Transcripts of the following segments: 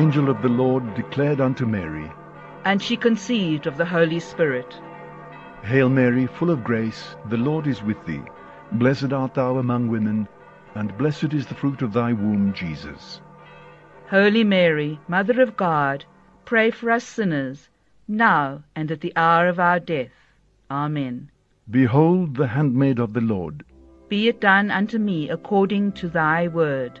angel of the Lord declared unto Mary, And she conceived of the Holy Spirit. Hail Mary, full of grace, the Lord is with thee. Blessed art thou among women, and blessed is the fruit of thy womb, Jesus. Holy Mary, Mother of God, pray for us sinners, now and at the hour of our death. Amen. Behold the handmaid of the Lord. Be it done unto me according to thy word.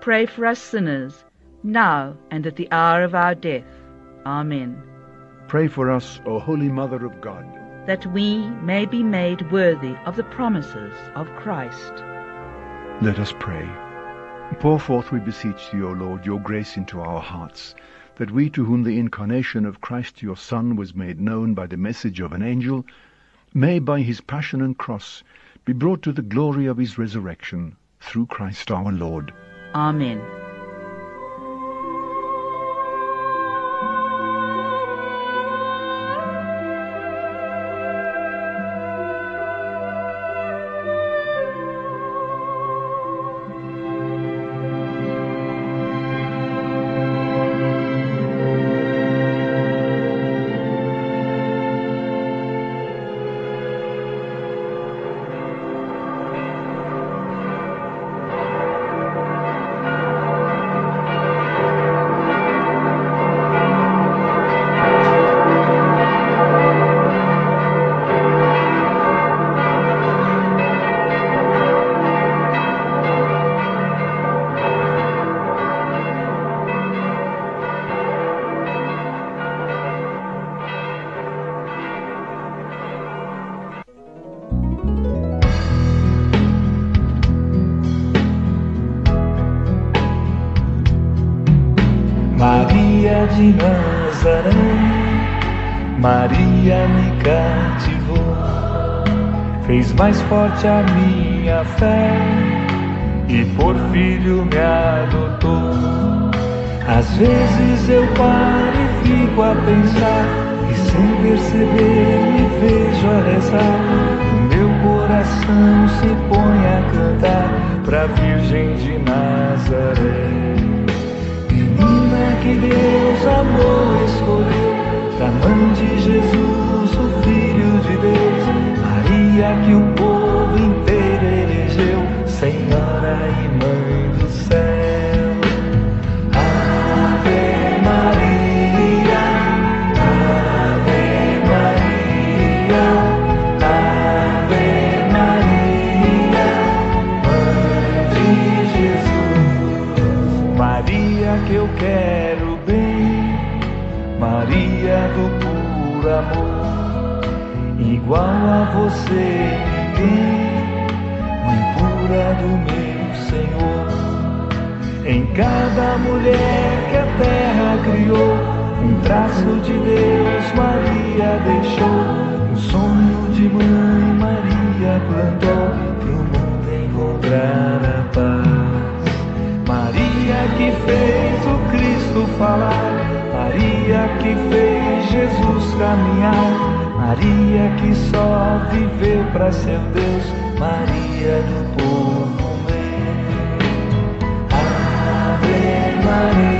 pray for us sinners, now and at the hour of our death. Amen. Pray for us, O Holy Mother of God, that we may be made worthy of the promises of Christ. Let us pray. Pour forth, we beseech thee, O Lord, your grace into our hearts, that we to whom the incarnation of Christ your Son was made known by the message of an angel, may by his passion and cross be brought to the glory of his resurrection, through Christ our Lord. Amen. De Nazaré, Maria me cativou, fez mais forte a minha fé e por filho me adotou. Às vezes eu paro e fico a pensar e sem perceber me vejo a rezar. O meu coração se põe a cantar pra Virgem de Nazaré. Que Deus amou, escolheu Pra mãe de Jesus, o Filho de Deus Maria que o povo amor, igual a você ninguém, mãe pura do meu Senhor. Em cada mulher que a terra criou, um traço de Deus Maria deixou, um sonho de mãe Maria plantou, pro mundo encontrar a paz. Maria que fez o Cristo falar, Maria que fez Jesus caminhar, Maria que só viveu para ser Deus, Maria do povo meu. Ave Maria,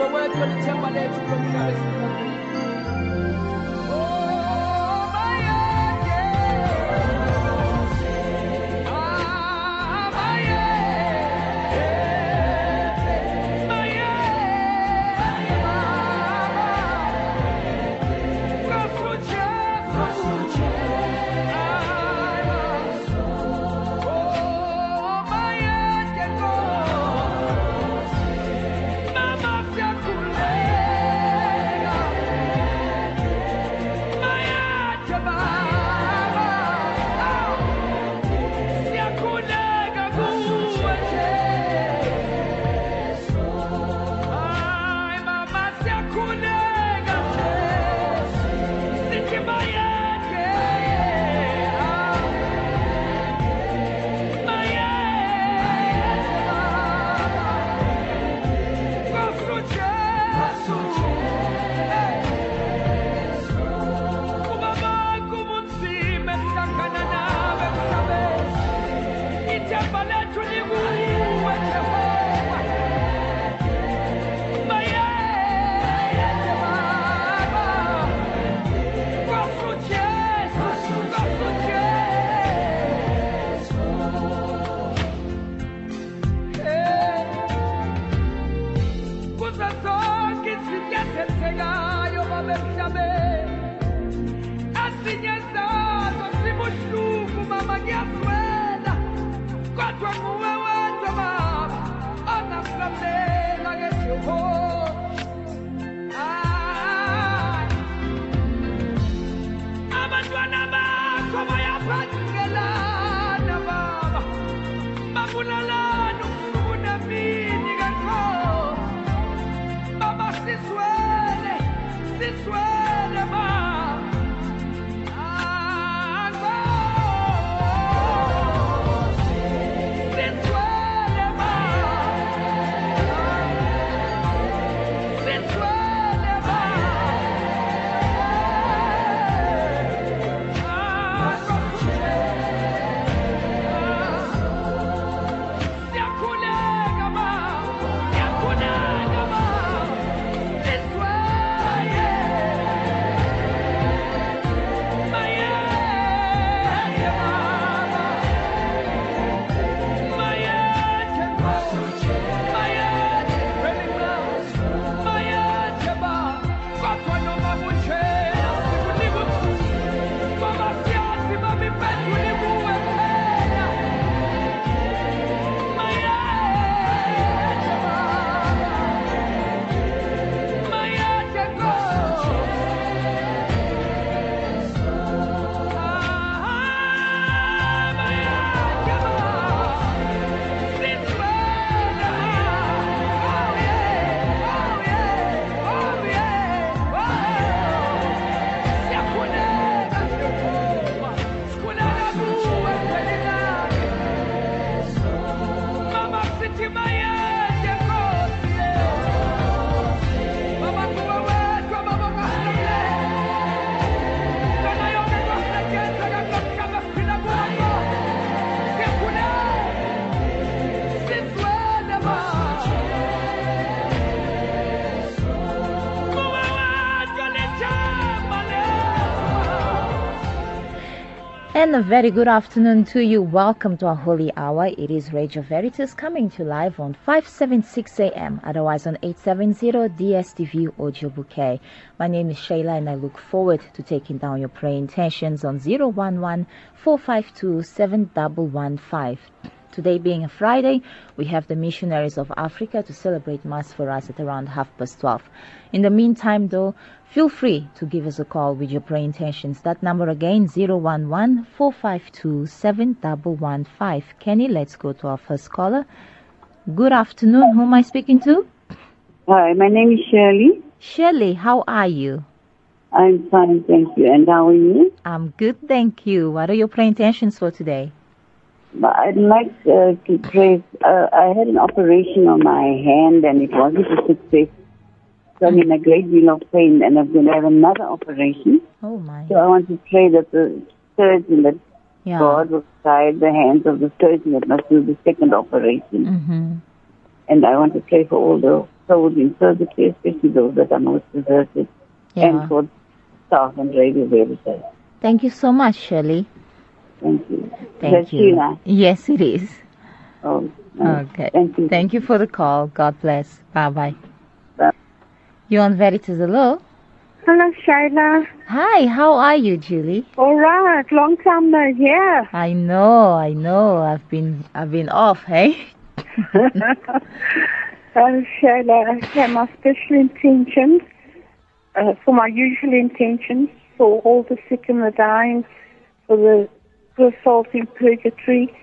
uwe wedwa lithemba lethu lomhlaba Oh, very good afternoon to you. Welcome to our holy hour. It is Radio Veritas coming to live on 576 AM, otherwise on 870 DSTV audio bouquet. My name is Shayla and I look forward to taking down your prayer intentions on 011 452 7115. Today being a Friday, we have the missionaries of Africa to celebrate Mass for us at around half past 12. In the meantime, though, feel free to give us a call with your prayer intentions. That number again, 011 452 7115. Kenny, let's go to our first caller. Good afternoon. Who am I speaking to? Hi, my name is Shirley. Shirley, how are you? I'm fine, thank you. And how are you? I'm good, thank you. What are your prayer intentions for today? But I'd like uh, to pray. Uh, I had an operation on my hand and it wasn't a success. So I'm in a great deal of pain and I'm going to have another operation. Oh my. So I want to pray that the surgeon, that Yeah. God will guide the hands of the surgeon that must do the second operation. Mm-hmm. And I want to pray for all the souls in surgery, especially those that are most deserted, Yeah. and for staff and Radio. Thank you so much, Shirley. Thank you. Thank you. Sheila. Yes, it is. Oh, uh, Okay. Thank you. Thank you for the call. God bless. Bye bye. Bye. You on Veritas Hello? Hello, Shayla. Hi, how are you, Julie? All right, long time no hear. I know, I know. I've been I've been off, hey? Oh, Shayla, okay, my special intentions, uh, for my usual intentions, for all the sick and the dying, for the poor souls in purgatory,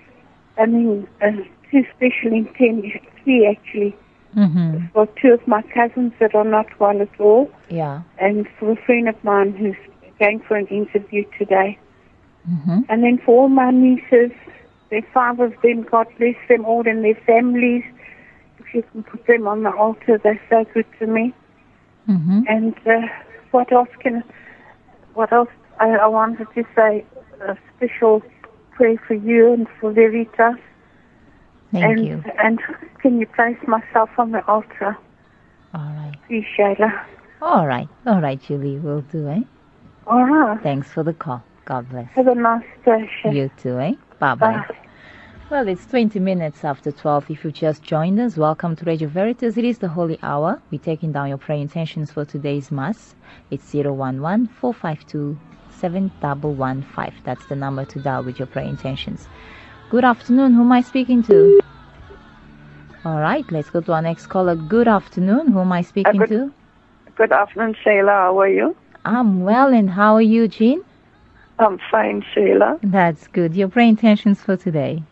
I mean, uh, two special intentions, three actually, Mm-hmm. for two of my cousins that are not well at all, Yeah. and for a friend of mine who's going for an interview today. Mm-hmm. And then for all my nieces, there are five of them, God bless them all and their families. If you can put them on the altar, they're so good to me. Mm-hmm. And uh, what else can, what else I, I wanted to say, a special prayer for you and for Veritas. Thank and, you. And can you place myself on the altar, All right. please, Shayla? All right. All right, Julie, We'll do, eh? All right. Thanks for the call. God bless. Have a nice day. You too, eh? Bye bye. Bye. Well, it's 20 minutes after 12. If you've just joined us, welcome to Radio Veritas. It is the holy hour. We're taking down your prayer intentions for today's Mass. It's 011 452 7115. That's the number to dial with your prayer intentions. Good afternoon. Who am I speaking to? All right, let's go to our next caller. Good afternoon. Who am I speaking good- to? Good afternoon, Sheila. How are you? I'm well, and how are you, Jean? I'm fine, Sheila. That's good. Your prayer intentions for today.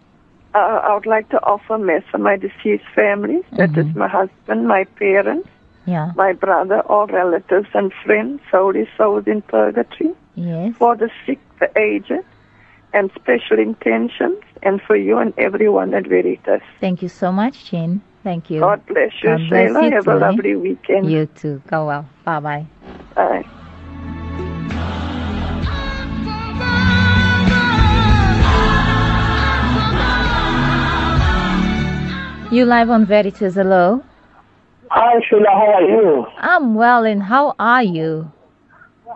Uh, I would like to offer mass for my deceased family. That is my husband, my parents, Yeah. my brother, all relatives and friends, holy souls in purgatory, Yes. for the sick, the aged, and special intentions, and for you and everyone at Veritas. Thank you so much, Jean. Thank you. God bless you, God bless Sheila. you Have too, a eh? lovely weekend. You too. Go well. Bye bye. Bye. You live on Veritas. Hello. Hi, Sheila. How are you? I'm well, and how are you?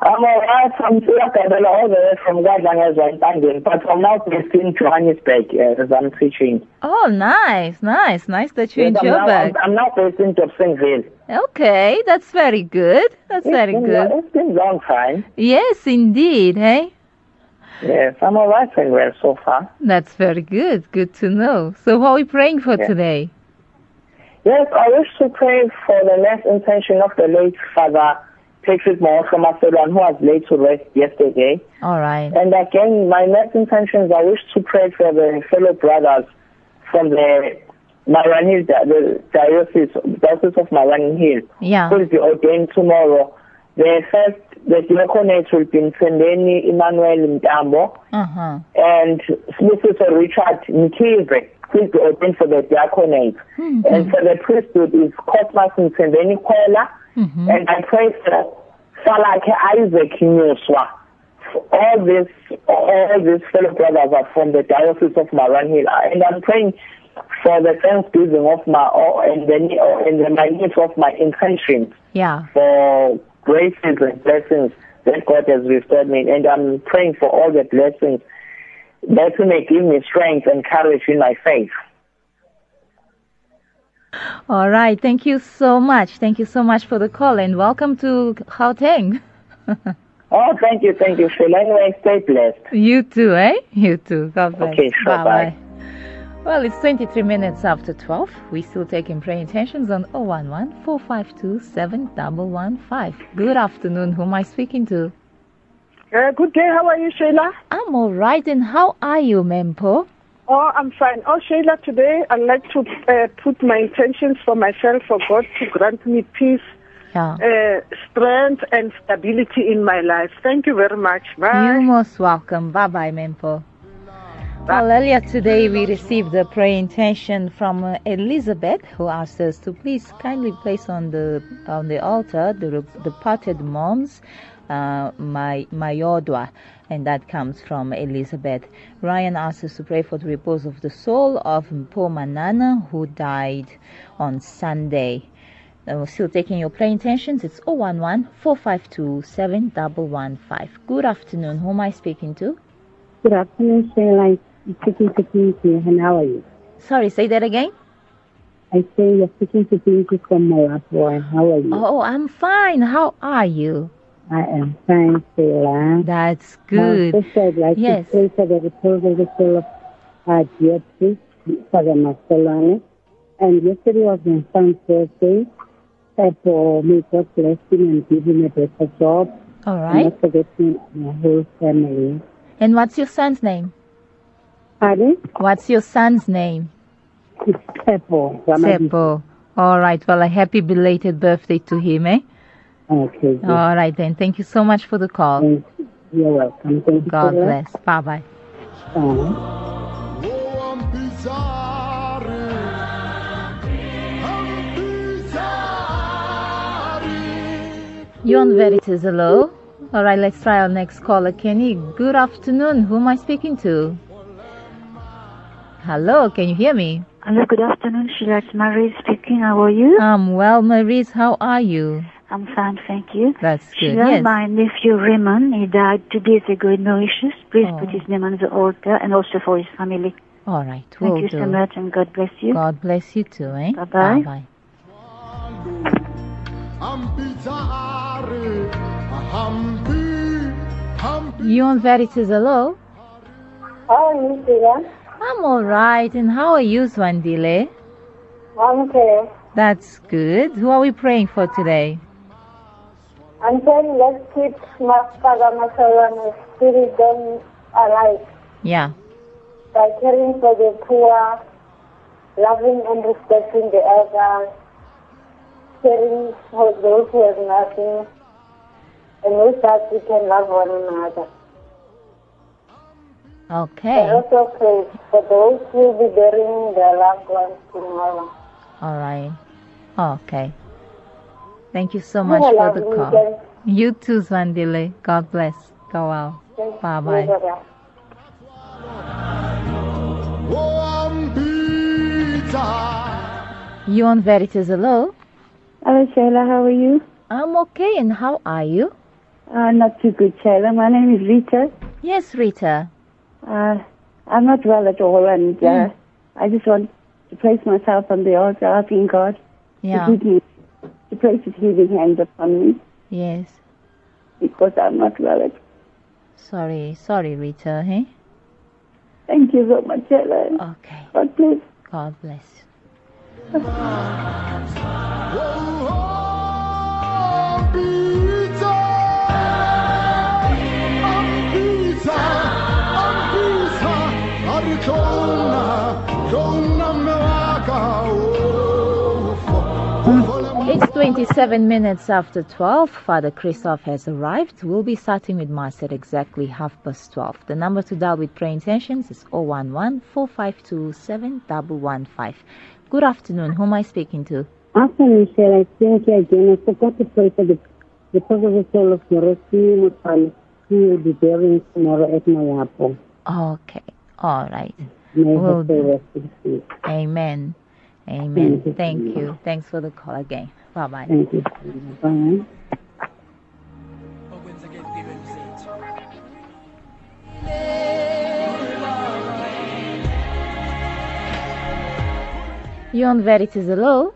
I'm alright from Surakadela all the way from Gadlangas and Tangen, but I'm now based in Johannesburg as I'm teaching. Oh, nice, nice, nice that you're in Yes, I'm, I'm, Joburg. I'm now based in Dobsonville. Okay, that's very good. That's very been, good. It's been a long time. Yes, indeed. Hey, Yes, I'm alright and well so far. that's very good. Good to know. So, what are we praying for Yeah. today? Yes, I wish to pray for the last intention of the late Father Patrick Mohoshamaselwan, who was laid to rest yesterday. All right. And again, my next intentions, I wish to pray for the fellow brothers from the Mariannhill, the diocese, diocese of Mariannhill, Yeah. who will be ordained tomorrow. The first, the diaconate will be Msendeni Emmanuel Mtambo Uh huh. and Solicitor Richard Mkive, who will be ordained for the diaconate. And for the priesthood is Cosmas Msendeni Kwela, Mm-hmm. and I pray for Salake Isaac Nyoswa. All these, all these fellow brothers are from the diocese of Mariannhill, and I'm praying for the thanksgiving of my oh, and the oh, and the minutes of my intentions Yeah. for graces and blessings that God has restored me, and I'm praying for all the blessings that may give me strength and courage in my faith. All right. Thank you so much. Thank you so much for the call, and welcome to Gauteng. Oh, thank you, thank you, Sheila. Anyway, stay blessed. You too, eh? You too. God bless. Okay, sure, bye. Well, it's 23 minutes after 12. We still taking prayer intentions on 011 452 7115. Good afternoon. Who am I speaking to? Uh, good day. How are you, Sheila? I'm all right. And how are you, Mempo? Oh, I'm fine. Oh, Sheila, today I'd like to uh, put my intentions for myself, for God to grant me peace, Yeah. uh, strength, and stability in my life. Thank you very much. Bye. You're most welcome. Bye bye, Mempo. Well, earlier today we received a prayer intention from uh, Elizabeth, who asked us to please kindly place on the on the altar the departed moms, uh, my Mayodwa, and that comes from Elizabeth. Ryan asked us to pray for the repose of the soul of Mpo Manana, who died on Sunday. Uh, we're still taking your prayer intentions. It's 011 452 7115. Good afternoon. Who am I speaking to? Good afternoon, Sheila. I'm speaking to Pinky, and how are you? Sorry, say that again. I say you're speaking to Pinky from Malapua. How are you? Oh, I'm fine. How are you? I am fine, Sheila. That's good. first, I'd like Yes. to pray for the repose of the soul of priest, Father Marcelane. And yesterday was my son's birthday. Therefore, may God bless him and give him a better job. All And right. not forgetting my whole family. And what's your son's name? Pardon? What's your son's name? It's. Ramadi. Seppo. All right. Well, a happy belated birthday to him, eh? Okay, good. All right then. Thank you so much for the call. Thank you. You're welcome. Thank you. God Sheila. bless. Bye bye. Bye. Bizarre. You're on Veritas. Hello. All right. Let's try our next caller, Kenny. Good afternoon. Who am I speaking to? Hello. Can you hear me? Hello, good afternoon, Sheila. It's Marie speaking. How are you? Um. Well, Maurice, how are you? I'm fine, thank you. That's good. Sheila, Yes. my nephew Raymond, he died two days ago in Mauritius. Please Oh. put his name on the altar and also for his family. All right. Thank Will you do. so much and God bless you. God bless you too, eh? Bye-bye. Bye. I'm bizarre. I'm bi- I'm You on Veritas, hello? How are you, Sheila? I'm all right. And how are you, Swandile? I'm okay. That's good. Who are we praying for today? I'm saying let's keep Father Masawan spirit them alive Yeah. by caring for the poor, loving and respecting the elders, caring for those who have nothing, and with that we can love one another. Okay. I also pray for those who will be burying their loved ones tomorrow. All right. Okay. Thank you so much for the call. weekend. You too, Swandile. God bless. Go well. Bye bye. You on Veritas Hello? Hello, Shayla. How are you? I'm okay. And how are you? Uh, not too good, Shayla. My name is Rita. Yes, Rita. Uh, I'm not well at all, and uh, Mm. I just want to place myself on the altar, asking God Yeah. to give me, to place His healing hands upon me, Yes. because I'm not well at Sorry. Sorry, Rita. Hey? Thank you so much, Shayla. Okay. God bless. God bless. 27 minutes after 12. Father Christoph has arrived. We'll be starting with Mass at exactly half past 12. The number to dial with prayer intentions is 011 452 7115. Good afternoon. Who am I speaking to? After Michelle, I thank you again. I forgot to pray for the, the possible soul of Dorothy Mutale, who will be burying tomorrow at Mayapo. Okay. All right. May Will her soul do. rest in peace. Amen. Amen. Thank you. Thanks for the call again. Bye bye. Thank you. Bye. You on Veritas Hello?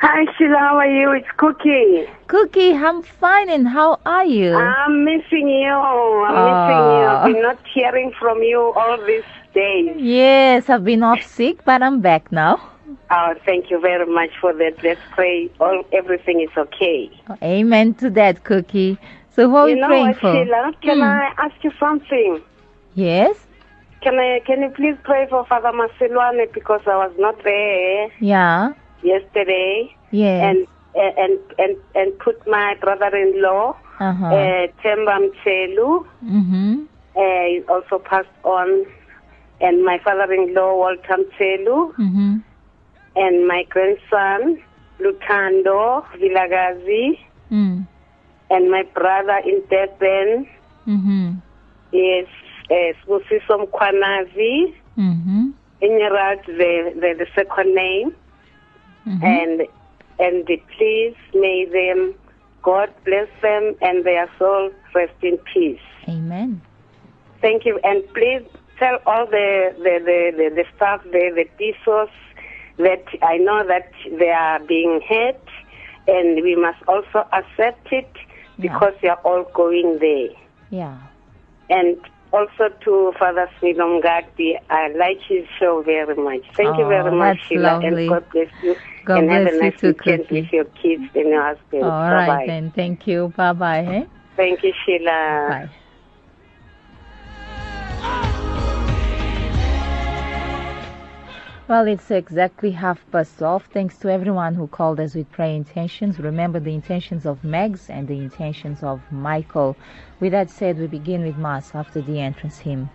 Hi, Sheila. How are you? It's Cookie. Cookie, I'm fine. And how are you? I'm missing you. I'm Ah. missing you. I've been not hearing from you all these days. Yes, I've been off sick, but I'm back now. Oh, thank you very much for that. Let's pray. All everything is okay. Amen to that, Cookie. So, what are you we know praying what, for? Sheila? Can Hmm. I ask you something? Yes? Can I? Can you please pray for Father Masilwane because I was not there Yeah. yesterday, Yes. and and and and put my brother-in-law, uh-huh. uh, Temba Mchelu, mm-hmm. uh, he also passed on, and my father-in-law Walter Mchelu, Mm-hmm. And my grandson Lutando Vilagazi, Mm. and my brother in Durban Mm-hmm. is uh, Sbusiso Mkwanazi, Mm-hmm. Inyarad, the, the the second name, Mhm. and and please may them God bless them and their soul rest in peace. Amen. Thank you, and please tell all the the the, the, the staff, the the PISOs, that I know that they are being hurt, and we must also accept it because we are all going there. Yeah. And also to Father Smilongati, I like his show very much. Thank you Oh, very much, Sheila, and God bless you. God and have a nice too, weekend with your kids and your husband. All Bye right, bye. then. Thank you. Bye-bye. eh? Thank you, Sheila. Bye. Well, it's exactly half past 12. Thanks to everyone who called us with prayer intentions. Remember the intentions of Megs and the intentions of Michael. With that said, we begin with Mass after the entrance hymn.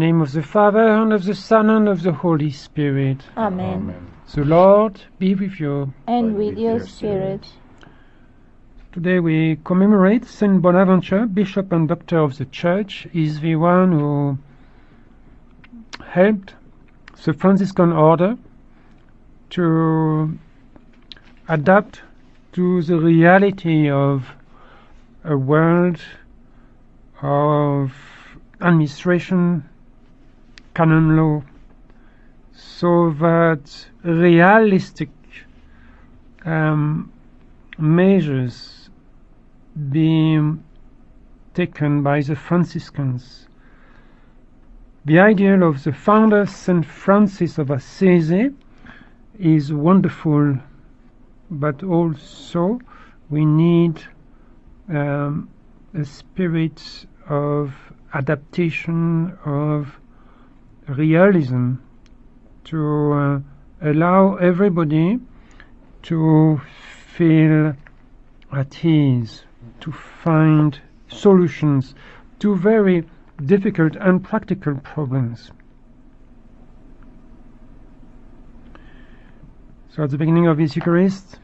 Name of the Father, and of the Son, and of the Holy Spirit. Amen. The Lord be with you. And with your spirit. Today we commemorate Saint Bonaventure, Bishop and Doctor of the Church. Is the one who helped the Franciscan order to adapt to the reality of a world of administration, canon law, so that realistic um, measures being taken by the Franciscans. The ideal of the founder, St. Francis of Assisi, is wonderful, but also we need um, a spirit of adaptation, of realism, to uh, allow everybody to feel at ease, to find solutions to very difficult and practical problems. So at the beginning of this Eucharist,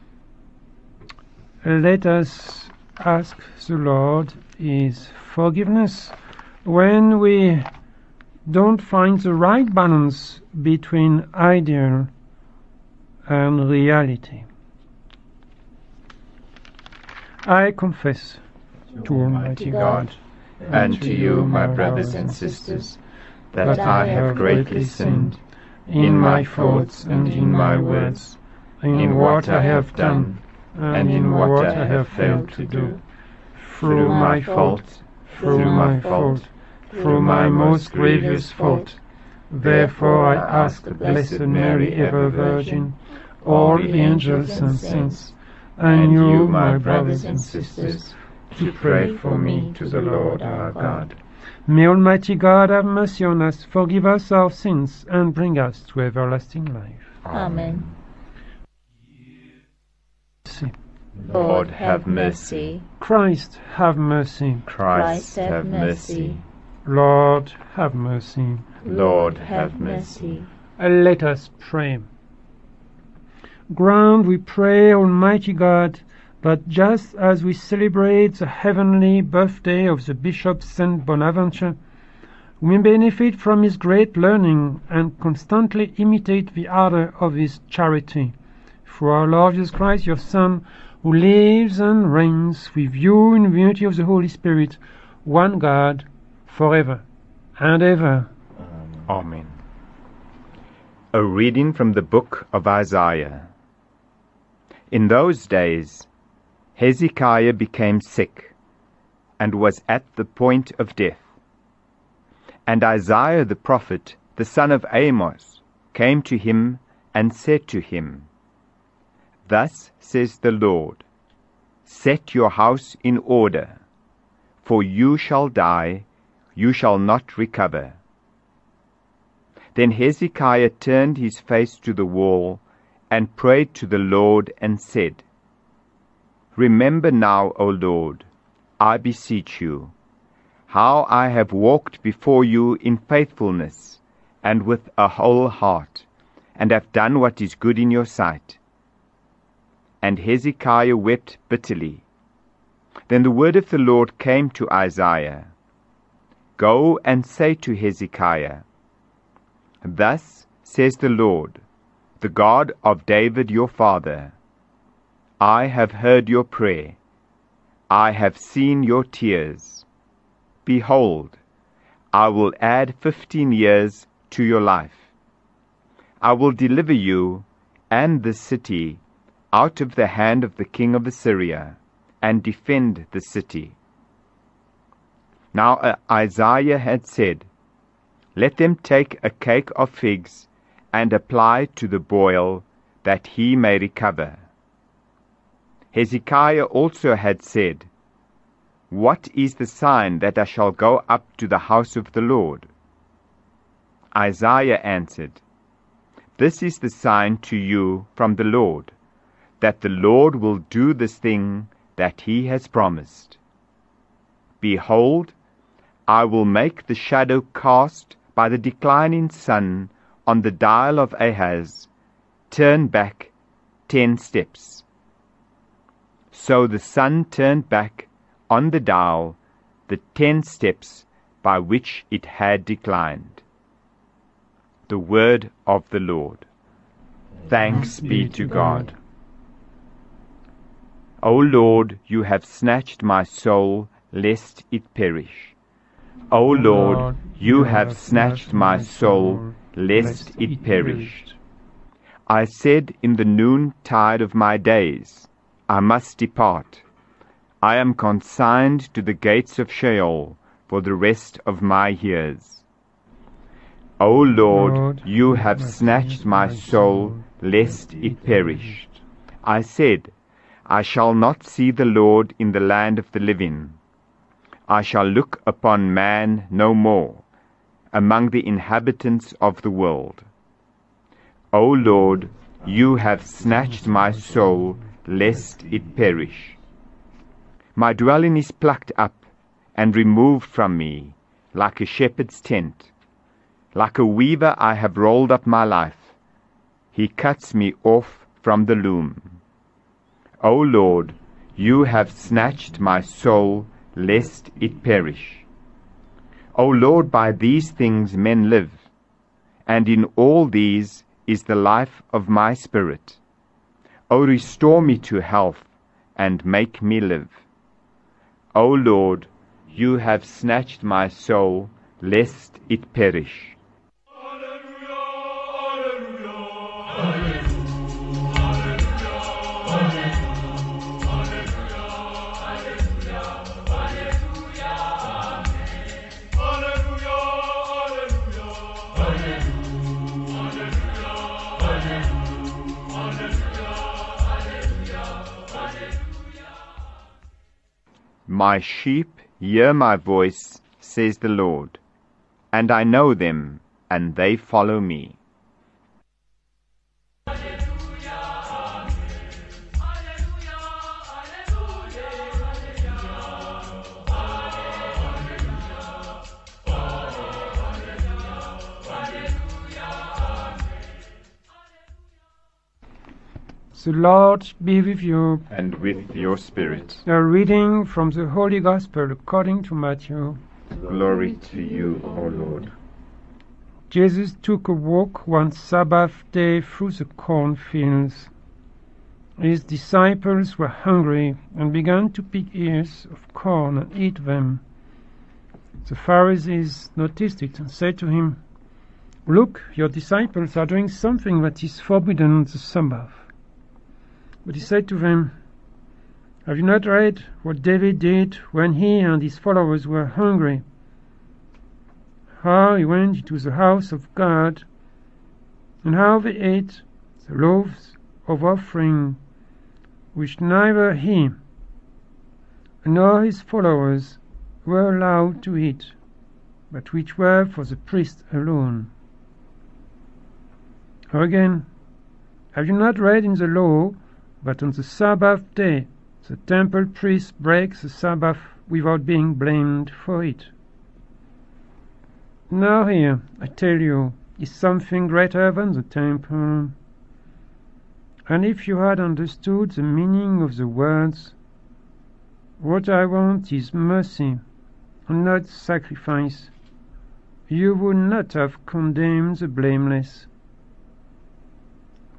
let us ask the Lord His forgiveness when we don't find the right balance between ideal and reality. I confess to Almighty God and to you, my brothers and sisters, that I have greatly sinned in my thoughts and in my words, in what I have done and in what I have failed to do, through my fault, through my fault, through my most grievous fault. Therefore I ask the Blessed Mary, ever Virgin, all the angels and saints, and you, my brothers and sisters, to pray for me to the Lord our God. May Almighty God have mercy on us, forgive us our sins, and bring us to everlasting life. Amen. Lord, have mercy. Christ, have mercy. Christ, have mercy. Lord, have mercy. Lord, have mercy. Let us pray. Grant, we pray, Almighty God, that just as we celebrate the heavenly birthday of the Bishop Saint Bonaventure, we may benefit from his great learning and constantly imitate the ardor of his charity. Through our Lord Jesus Christ, your Son, who lives and reigns with you in the unity of the Holy Spirit, one God, forever and ever. Amen. A reading from the book of Isaiah. In those days, Hezekiah became sick and was at the point of death. And Isaiah the prophet, the son of Amos, came to him and said to him, Thus says the Lord, Set your house in order, for you shall die, you shall not recover. Then Hezekiah turned his face to the wall and prayed to the Lord and said, Remember now, O Lord, I beseech you, how I have walked before you in faithfulness and with a whole heart, and have done what is good in your sight. And Hezekiah wept bitterly. Then the word of the Lord came to Isaiah Go and say to Hezekiah, Thus says the Lord, the God of David your father I have heard your prayer, I have seen your tears. Behold, I will add fifteen years to your life. I will deliver you and the city out of the hand of the king of Assyria, and defend the city. Now uh, Isaiah had said, let them take a cake of figs and apply to the boil, that he may recover. Hezekiah also had said, What is the sign that I shall go up to the house of the Lord? Isaiah answered, This is the sign to you from the Lord, that the Lord will do this thing that he has promised. Behold, I will make the shadow cast by the declining sun on the dial of Ahaz turn back ten steps. So the sun turned back on the dial the ten steps by which it had declined. The word of the Lord. Thanks be to God. O Lord, you have snatched my soul, lest it perish. O Lord, you have snatched my soul, lest it perish. I said in the noontide of my days, I must depart. I am consigned to the gates of Sheol for the rest of my years. O Lord, you have snatched my soul, lest it perish. I said, I shall not see the Lord in the land of the living. I shall look upon man no more among the inhabitants of the world. O Lord, you have snatched my soul, lest it perish. My dwelling is plucked up and removed from me, like a shepherd's tent. Like a weaver I have rolled up my life. He cuts me off from the loom. O Lord, you have snatched my soul, lest it perish. O Lord, by these things men live, and in all these is the life of my spirit. O restore me to health, and make me live. O Lord, you have snatched my soul, lest it perish. My sheep hear my voice, says the Lord, and I know them, and they follow me. The Lord be with you. And with your spirit. A reading from the Holy Gospel according to Matthew. Glory to you, O Lord. Jesus took a walk one Sabbath day through the cornfields. His disciples were hungry and began to pick ears of corn and eat them. The Pharisees noticed it and said to him, Look, your disciples are doing something that is forbidden on the Sabbath. But he said to them, Have you not read what David did when he and his followers were hungry? How he went into the house of God, and how they ate the loaves of offering, which neither he nor his followers were allowed to eat, but which were for the priest alone. Or again, have you not read in the law but on the Sabbath day the temple priest breaks the Sabbath without being blamed for it. Now here, I tell you, is something greater than the temple. And if you had understood the meaning of the words, what I want is mercy, and not sacrifice, you would not have condemned the blameless.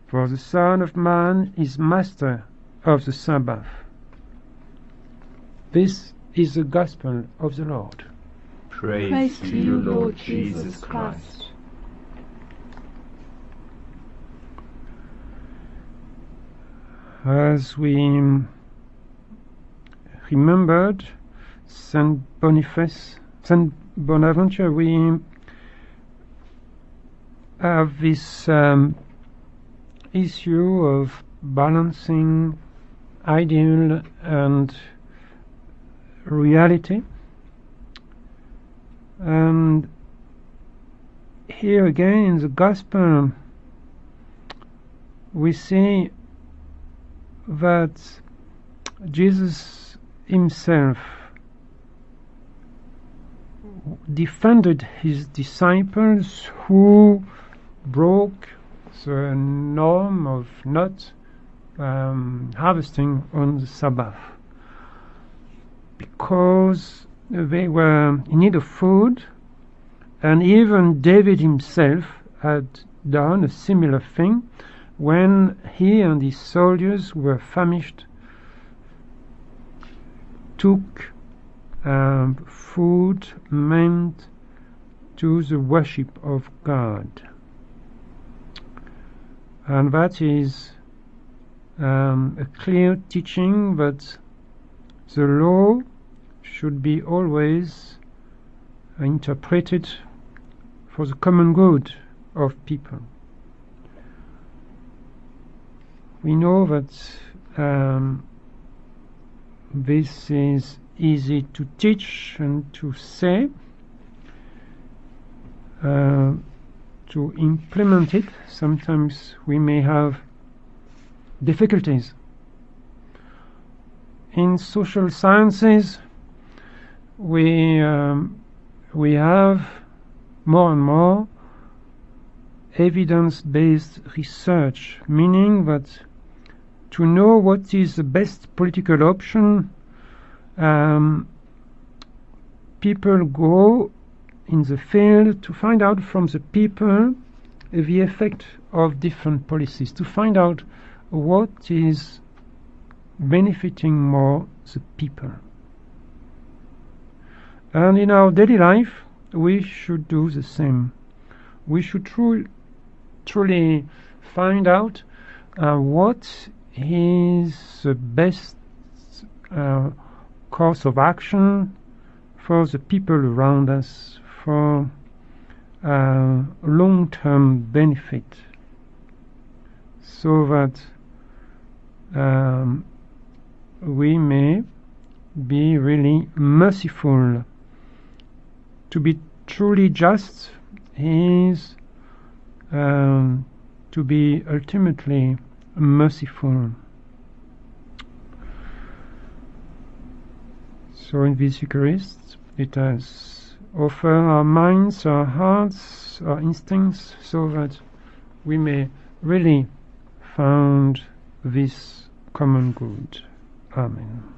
For the Son of Man is master of the Sabbath. This is the gospel of the Lord. Praise, Praise to you, Lord Jesus Christ. As we remembered Saint Boniface, Saint Bonaventure, we have this um, issue of balancing ideal and reality. And here again in the Gospel, we see that Jesus himself defended his disciples who broke the norm of not um, harvesting on the Sabbath because they were in need of food, and even David himself had done a similar thing when he and his soldiers were famished, took um, food meant to the worship of God. And that is um, a clear teaching that the law should be always interpreted for the common good of people. We know that um, this is easy to teach and to say. Uh, to implement it, sometimes we may have difficulties. In social sciences, we um, we have more and more evidence-based research, meaning that to know what is the best political option, um, people go in the field to find out from the people the effect of different policies, to find out what is benefiting more the people. And in our daily life, we should do the same. We should tru- truly find out uh, what is the best uh, course of action for the people around us for uh, long-term benefit so that um, we may be really merciful. To be truly just is um, to be ultimately merciful. So in this Eucharist, it has offer our minds, our hearts, our instincts, so that we may really found this common good. Amen.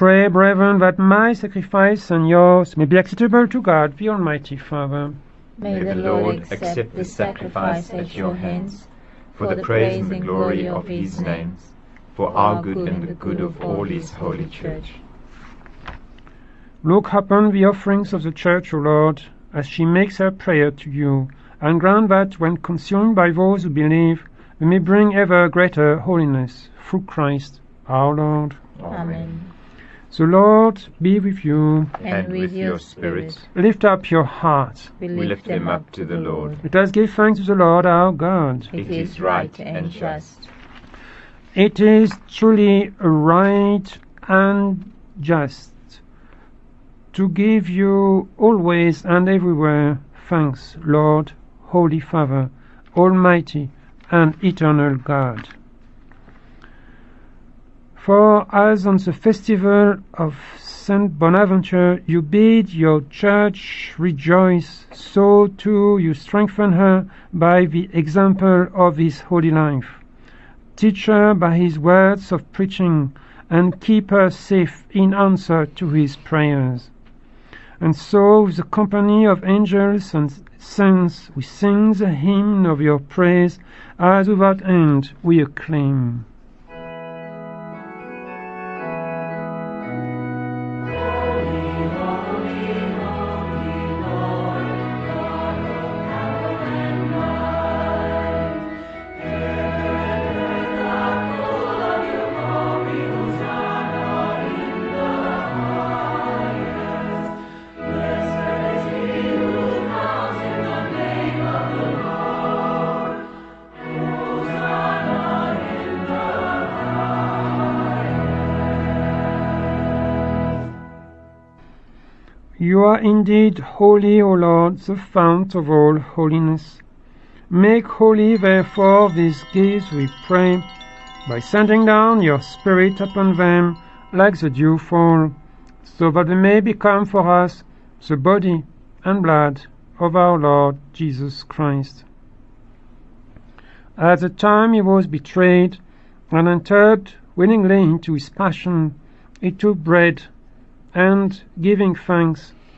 Pray, brethren, that my sacrifice and yours may be acceptable to God, the Almighty Father. May the Lord accept the sacrifice at your hands for the praise and the glory of his name, for our good and the good of all his holy church. Look upon the offerings of the Church, O Lord, as she makes her prayer to you, and grant that, when consumed by those who believe, we may bring ever greater holiness through Christ our Lord. Amen. The Lord be with you. And with your spirit. Lift up your hearts. We We lift them up to the Lord. Let us give thanks to the Lord our God. It is right and just. It is truly right and just to give you always and everywhere thanks, Lord, Holy Father, Almighty and eternal God. For as on the festival of Saint Bonaventure you bid your church rejoice, so too you strengthen her by the example of his holy life. Teach her by his words of preaching, and keep her safe in answer to his prayers. And so, with the company of angels and saints, we sing the hymn of your praise, as without end we acclaim. Are indeed holy, O Lord, the fount of all holiness. Make holy, therefore, these gifts, we pray, by sending down your Spirit upon them like the dewfall, so that they may become for us the body and blood of our Lord Jesus Christ. At the time he was betrayed and entered willingly into his passion, he took bread and, giving thanks,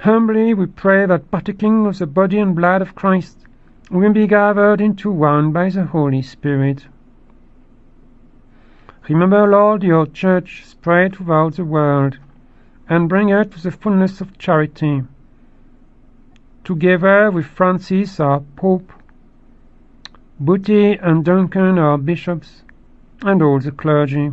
Humbly we pray that partaking of the body and blood of Christ, we may be gathered into one by the Holy Spirit. Remember, Lord, your church spread throughout the world, and bring her to the fullness of charity. Together with Francis, our Pope, Buti and Duncan, our bishops, and all the clergy.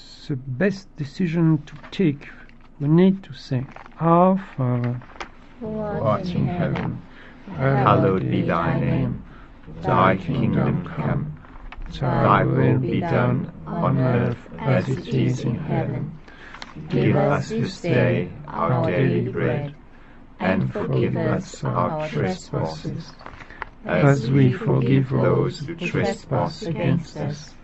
the best decision to take, we need to say, Our Father, Who art in heaven, hallowed be thy name. Thy kingdom come. Thy will be done on earth as it is in heaven. Give us this day our daily bread, and forgive us our trespasses, as we forgive those who trespass against us.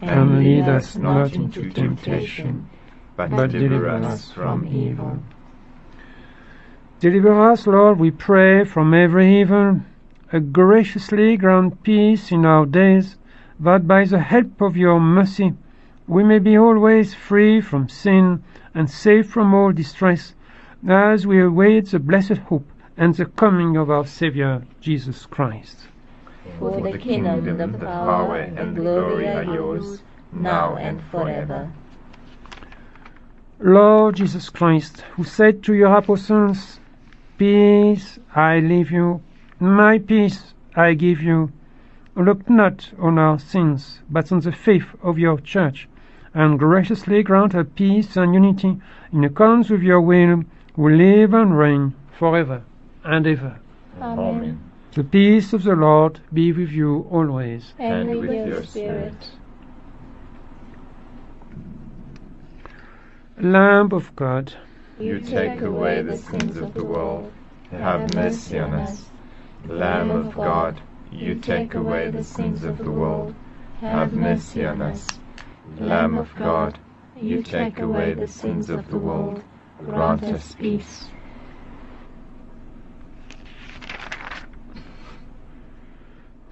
And lead us not into temptation, but deliver us from evil. Deliver us, Lord, we pray, from every evil, and graciously grant peace in our days, that by the help of your mercy we may be always free from sin and safe from all distress, as we await the blessed hope and the coming of our Saviour, Jesus Christ. For the kingdom, the power, and the glory are yours, now and forever. Lord Jesus Christ, who said to your apostles, Peace I leave you, my peace I give you, look not on our sins, but on the faith of your church, and graciously grant her peace and unity in accordance with your will, who live and reign forever and ever. Amen. The peace of the Lord be with you always. And with your spirit. Lamb of God, You take away the sins of the world. Have mercy on us. Lamb of God, you take away the sins of the world. Have mercy on us. Lamb of God, you take away the sins of the world. Grant us peace.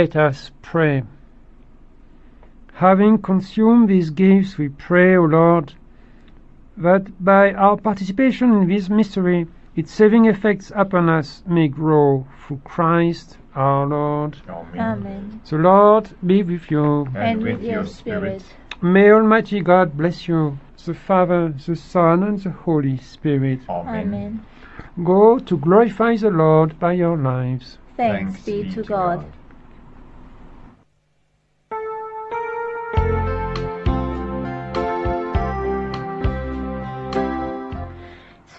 Let us pray. Having consumed these gifts, we pray, O Lord, that by our participation in this mystery, its saving effects upon us may grow through Christ our Lord. Amen. The Lord be with you. And with your spirit. May Almighty God bless you, the Father, the Son, and the Holy Spirit. Amen. Go to glorify the Lord by your lives. Thanks be to God. It's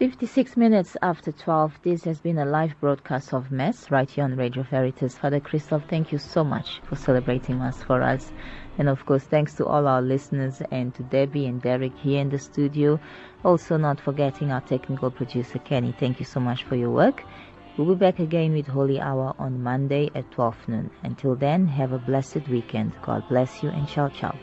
56 minutes after 12. This has been a live broadcast of Mass right here on Radio Veritas. Father Christoph, thank you so much for celebrating Mass for us. And of course, thanks to all our listeners and to Debbie and Derek here in the studio. Also, not forgetting our technical producer, Kenny. Thank you so much for your work. We'll be back again with Holy Hour on Monday at 12 noon. Until then, have a blessed weekend. God bless you and ciao ciao.